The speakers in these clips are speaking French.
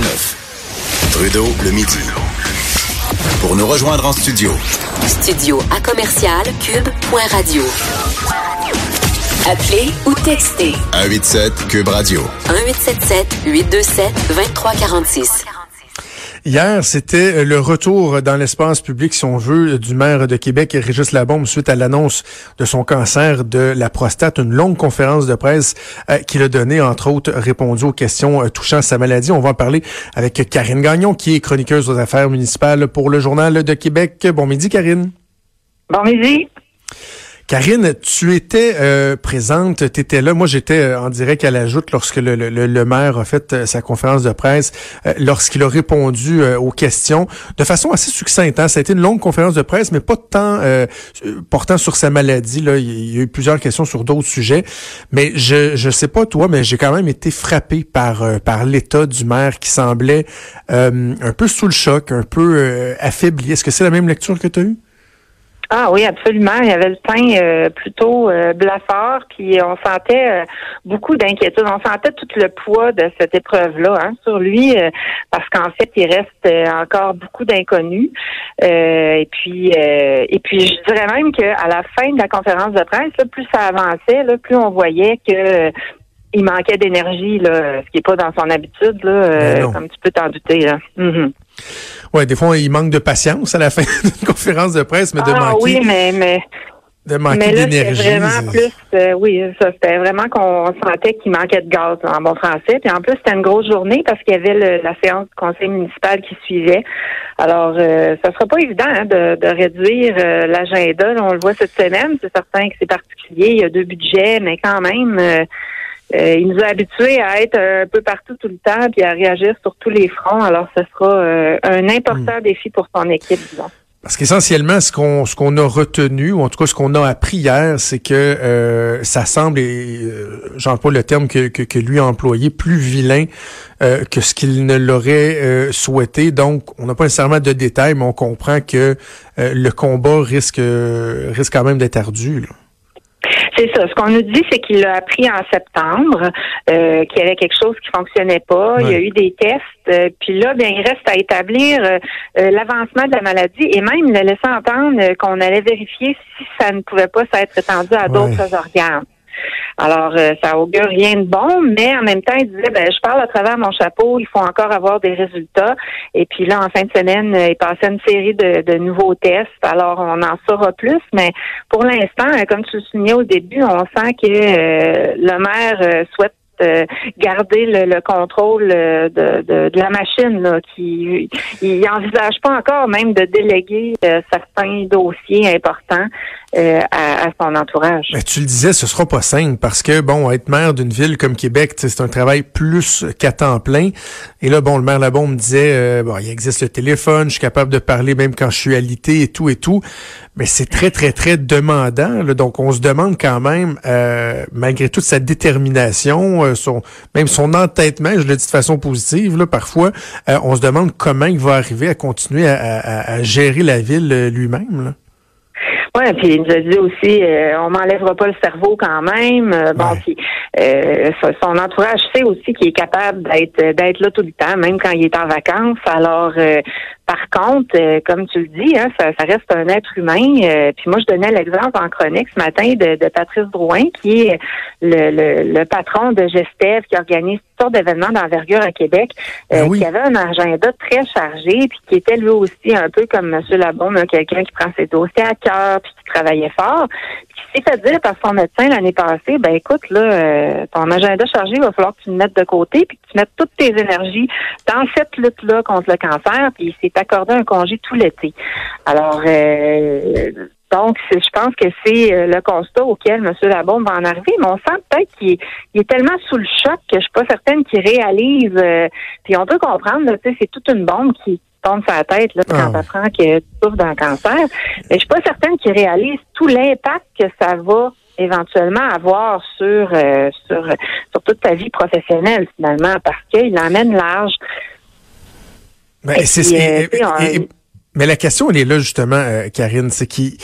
9. Trudeau le midi. Pour nous rejoindre en studio. Studio à commercial cube.radio. Appelez ou textez. 187 Cube Radio. 1877 827 2346. Hier, c'était euh, le retour dans l'espace public, si on veut, du maire de Québec, Régis Labombe, suite à l'annonce de son cancer de la prostate. Une longue conférence de presse euh, qu'il a donnée, entre autres, répondu aux questions euh, touchant sa maladie. On va en parler avec Karine Gagnon, qui est chroniqueuse aux affaires municipales pour le Journal de Québec. Bon midi, Karine. Bon midi. Karine, tu étais euh, présente, tu étais là. Moi, j'étais euh, en direct à la joute lorsque le, le, le maire a fait euh, sa conférence de presse, lorsqu'il a répondu aux questions de façon assez succincte. Hein. Ça a été une longue conférence de presse, mais pas tant portant sur sa maladie. Il y a eu plusieurs questions sur d'autres sujets. Mais je je sais pas toi, mais j'ai quand même été frappé par par l'état du maire qui semblait un peu sous le choc, un peu affaibli. Est-ce que c'est la même lecture que tu as eue? Ah oui, absolument. Il y avait le teint euh, plutôt euh, blafard, puis on sentait euh, beaucoup d'inquiétude. On sentait tout le poids de cette épreuve-là hein, sur lui, parce qu'en fait, il reste encore beaucoup d'inconnus. et puis, et puis, je dirais même qu'à la fin de la conférence de presse, plus ça avançait, là, plus on voyait que il manquait d'énergie, là, ce qui n'est pas dans son habitude, là, comme tu peux t'en douter. Là. Mm-hmm. Ouais, des fois, il manque de patience à la fin d'une conférence de presse, mais de ah, manquer. oui, mais, mais, de manquer d'énergie. vraiment plus, euh, oui, ça, c'était vraiment qu'on sentait qu'il manquait de gaz en bon français. Puis en plus, c'était une grosse journée parce qu'il y avait la séance du conseil municipal qui suivait. Alors, euh, ça sera pas évident hein, de, de, réduire euh, l'agenda. On le voit cette semaine. C'est certain que c'est particulier. Il y a deux budgets, mais quand même. Euh, euh, il nous a habitués à être un peu partout tout le temps puis à réagir sur tous les fronts. Alors, ce sera euh, un important hmm. défi pour son équipe, disons. Parce qu'essentiellement, ce qu'on ce qu'on a retenu, ou en tout cas ce qu'on a appris hier, c'est que euh, ça semble, et euh, pas le terme que, que, que, lui a employé, plus vilain que ce qu'il ne l'aurait souhaité. Donc, on n'a pas nécessairement de détails, mais on comprend que le combat risque risque quand même d'être ardu. Là. C'est ça. Ce qu'on nous dit, c'est qu'il a appris en septembre euh, qu'il y avait quelque chose qui fonctionnait pas. Il y a eu des tests. Euh, puis là, bien, il reste à établir euh, l'avancement de la maladie et même il a laissé entendre qu'on allait vérifier si ça ne pouvait pas s'être étendu à d'autres organes. Alors, euh, ça augure rien de bon, mais en même temps, il disait, ben, je parle à travers mon chapeau, il faut encore avoir des résultats. Et puis là, en fin de semaine, il passait une série de, nouveaux tests. Alors, on en saura plus, mais pour l'instant, euh, comme tu le soulignais au début, on sent que euh, le maire souhaite garder le, contrôle de, de, la machine. Là, qui il envisage pas encore même de déléguer certains dossiers importants euh, à, son entourage. Mais tu le disais, ce sera pas simple parce que bon, être maire d'une ville comme Québec, c'est un travail plus qu'à temps plein. Et là, bon, le maire Labon me disait, euh, bon, il existe le téléphone, je suis capable de parler même quand je suis alité et tout et tout, mais c'est très très très demandant. donc, on se demande quand même, euh, malgré toute sa détermination, son même son entêtement, je le dis de façon positive, là, parfois, on se demande comment il va arriver à continuer à, à gérer la ville lui-même. Oui, puis il nous a dit aussi, euh, on m'enlèvera pas le cerveau quand même. Euh, bon, puis euh, son entourage sait aussi qu'il est capable d'être d'être là tout le temps, même quand il est en vacances. Alors, par contre, comme tu le dis, hein, ça, reste un être humain. puis moi, je donnais l'exemple en chronique ce matin de, Patrice Drouin, qui est le, le, patron de Gestev, qui organise toutes sortes d'événements d'envergure à Québec, ben qui avait un agenda très chargé, puis qui était lui aussi un peu comme M. Labon, quelqu'un qui prend ses dossiers à cœur, puis qui travaillait fort, puis qui s'est fait dire par son médecin l'année passée, ben écoute, là, euh, ton agenda chargé, il va falloir que tu le mettes de côté, puis que tu mettes toutes tes énergies dans cette lutte-là contre le cancer, puis il s'est accordé un congé tout l'été. Alors, euh, donc, je pense que c'est euh, le constat auquel M. Labombe va en arriver, mais on sent peut-être qu'il est, tellement sous le choc que je suis pas certaine qu'il réalise. puis on peut comprendre, c'est toute une bombe qui, tombe sur la tête là, quand tu ah. apprends que tu souffres d'un cancer. Mais je suis pas certaine qu'il réalise tout l'impact que ça va éventuellement avoir sur, euh, sur, sur toute ta vie professionnelle, finalement, parce qu'il emmène large. Ben, c'est Mais la question, elle est là justement, euh, Karine, c'est qu'il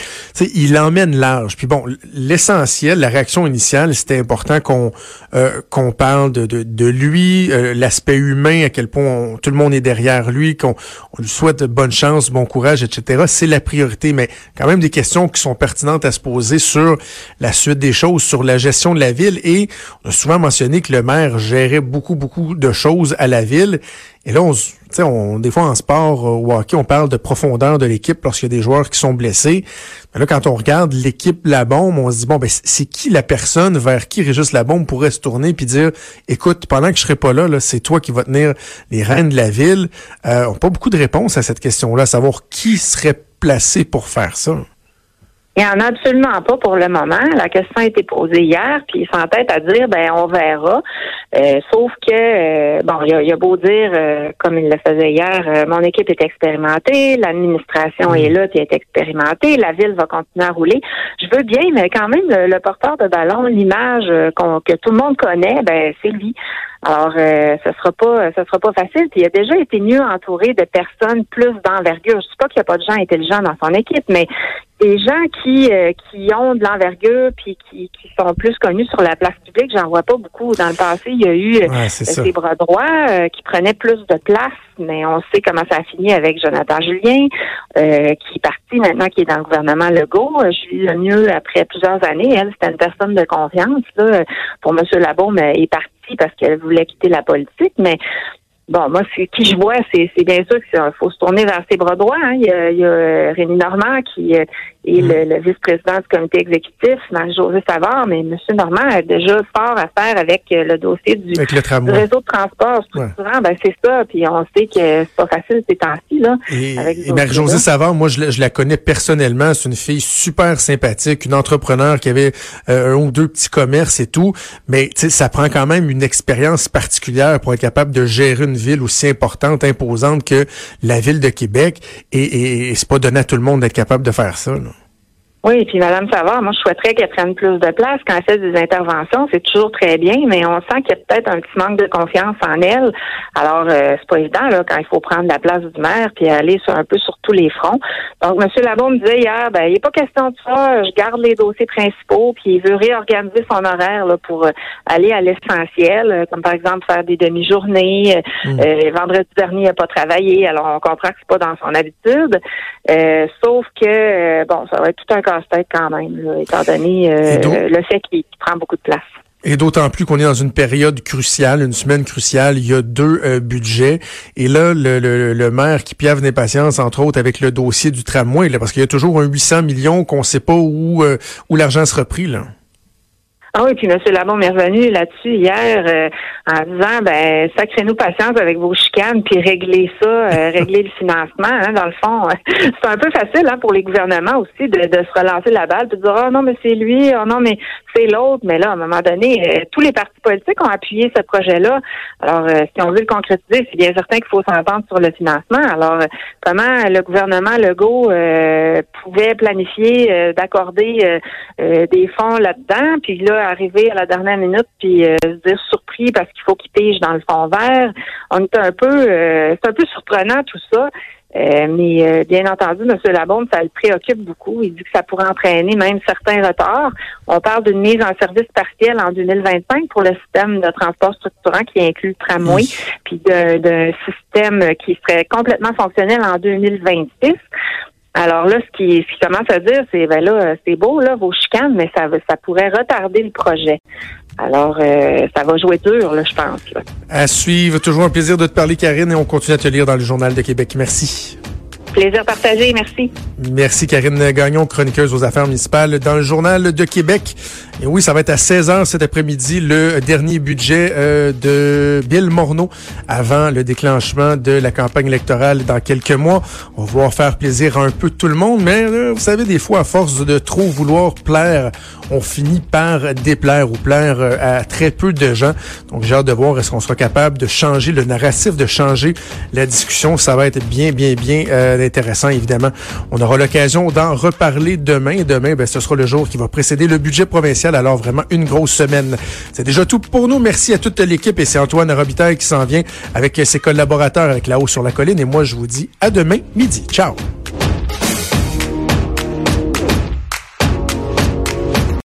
il emmène large. Puis bon, l'essentiel, la réaction initiale, c'était important qu'on euh, qu'on parle de, de, de lui, euh, l'aspect humain, à quel point tout le monde est derrière lui, qu'on on lui souhaite bonne chance, bon courage, etc. C'est la priorité, mais quand même des questions qui sont pertinentes à se poser sur la suite des choses, sur la gestion de la ville. Et on a souvent mentionné que le maire gérait beaucoup, beaucoup de choses à la ville. Et là, on, on, des fois en sport ou hockey, on parle de profondeur de l'équipe lorsqu'il y a des joueurs qui sont blessés. Mais là, quand on regarde l'équipe La Bombe, on se dit, bon, ben, c'est qui la personne vers qui Régis La Bombe pourrait se tourner puis dire, écoute, pendant que je serai pas là, là c'est toi qui vas tenir les rênes de la ville. Euh, on n'a pas beaucoup de réponses à cette question-là, savoir qui serait placé pour faire ça. Il n'y en a absolument pas pour le moment. La question a été posée hier, puis ils s'entêtent à dire, ben on verra. Euh, sauf que, euh, bon, il y, a, beau dire, euh, comme il le faisait hier, mon équipe est expérimentée, l'administration est là, puis est expérimentée, la ville va continuer à rouler. Je veux bien, mais quand même, le, porteur de ballon, l'image que tout le monde connaît, ben c'est lui. Alors, euh, ce sera pas, ce sera pas facile. Puis il a déjà été mieux entouré de personnes plus d'envergure. Je sais pas qu'il n'y a pas de gens intelligents dans son équipe, mais des gens qui euh, qui ont de l'envergure puis qui, qui sont plus connus sur la place publique, j'en vois pas beaucoup. Dans le passé, il y a eu euh, bras droits euh, qui prenaient plus de place, mais on sait comment ça a fini avec Jonathan Julien, qui est parti maintenant, qui est dans le gouvernement Legault. Julie mieux après plusieurs années, elle, c'était une personne de confiance. Là, pour M. Labaume, elle est partie parce qu'elle voulait quitter la politique, mais Bon, moi, c'est qui je vois, c'est, bien sûr qu'il faut se tourner vers ses bras droits. Hein. Il, y a, il y a Rémi Normand qui, euh, et le, le vice-président du comité exécutif, Marie-Josée Savard, mais M. Normand a déjà fort à faire avec euh, le dossier du, réseau de transport structurant. Ben, c'est ça, puis on sait que c'est pas facile ces temps-ci. Là, et, Marie-Josée Savard, moi, je, la connais personnellement. C'est une fille super sympathique, une entrepreneur qui avait euh, un ou deux petits commerces et tout, mais ça prend quand même une expérience particulière pour être capable de gérer une ville aussi importante, imposante que la ville de Québec, et, et, et c'est pas donné à tout le monde d'être capable de faire ça. Là. Oui, puis Madame Savard, moi je souhaiterais qu'elle prenne plus de place quand elle fait des interventions. C'est toujours très bien, mais on sent qu'il y a peut-être un petit manque de confiance en elle. Alors euh, c'est pas évident là quand il faut prendre la place du maire puis aller sur un peu sur tous les fronts. Donc Monsieur Labon me disait hier, ben il n'est pas question de ça. Je garde les dossiers principaux puis il veut réorganiser son horaire là, pour euh, aller à l'essentiel, euh, comme par exemple faire des demi-journées. Mm. vendredi dernier, il n'a pas travaillé, alors on comprend que c'est pas dans son habitude. sauf que bon, ça va être tout un casse-tête quand même, étant donné euh, le fait qu'il prend beaucoup de place. Et d'autant plus qu'on est dans une période cruciale, une semaine cruciale. Il y a deux euh, budgets. Et là, le, le, maire qui piave patience, entre autres, avec le dossier du tramway, là, parce qu'il y a toujours un 800 millions qu'on ne sait pas où, euh, où l'argent sera pris. Là. Ah oui, puis M. Labon est revenu là-dessus hier euh, en disant ben sacrez-nous patience avec vos chicanes, puis régler ça, euh, régler le financement. Hein, dans le fond, c'est un peu facile hein, pour les gouvernements aussi de, de se relancer la balle, de dire oh non mais c'est lui, oh non mais c'est l'autre. Mais là, à un moment donné, euh, tous les partis politiques ont appuyé ce projet-là. Alors, si on veut le concrétiser, c'est bien certain qu'il faut s'entendre sur le financement. Alors, comment le gouvernement Legault pouvait planifier d'accorder des fonds là-dedans, puis là arriver à la dernière minute puis euh, se dire surpris parce qu'il faut qu'il pige dans le fond vert. On est un peu, euh, c'est un peu surprenant tout ça. Euh, mais bien entendu, M. Labonde, ça le préoccupe beaucoup. Il dit que ça pourrait entraîner même certains retards. On parle d'une mise en service partielle en 2025 pour le système de transport structurant qui inclut le tramway, puis d'un système qui serait complètement fonctionnel en 2026. Alors là, ce qui, commence à dire, c'est ben là, c'est beau là vos chicanes, mais ça, ça pourrait retarder le projet. Alors, euh, ça va jouer dur, là, je pense. À suivre. Toujours un plaisir de te parler, Karine, et on continue à te lire dans le Journal de Québec. Merci. Plaisir partagé, merci. Merci Karine Gagnon, chroniqueuse aux affaires municipales dans le Journal de Québec. Et oui, ça va être à 16h cet après-midi le dernier budget euh, de Bill Morneau avant le déclenchement de la campagne électorale dans quelques mois. On va vouloir faire plaisir à un peu tout le monde, mais euh, vous savez, des fois, à force de trop vouloir plaire, on finit par déplaire ou plaire euh, à très peu de gens. Donc j'ai hâte de voir est-ce qu'on sera capable de changer le narratif, de changer la discussion. Ça va être bien, bien, bien intéressant, évidemment. On aura l'occasion d'en reparler demain. Demain, ben, ce sera le jour qui va précéder le budget provincial. Alors, vraiment, une grosse semaine. C'est déjà tout pour nous. Merci à toute l'équipe et c'est Antoine Robitaille qui s'en vient avec ses collaborateurs avec La Haut sur la Colline. Et moi, je vous dis à demain midi. Ciao!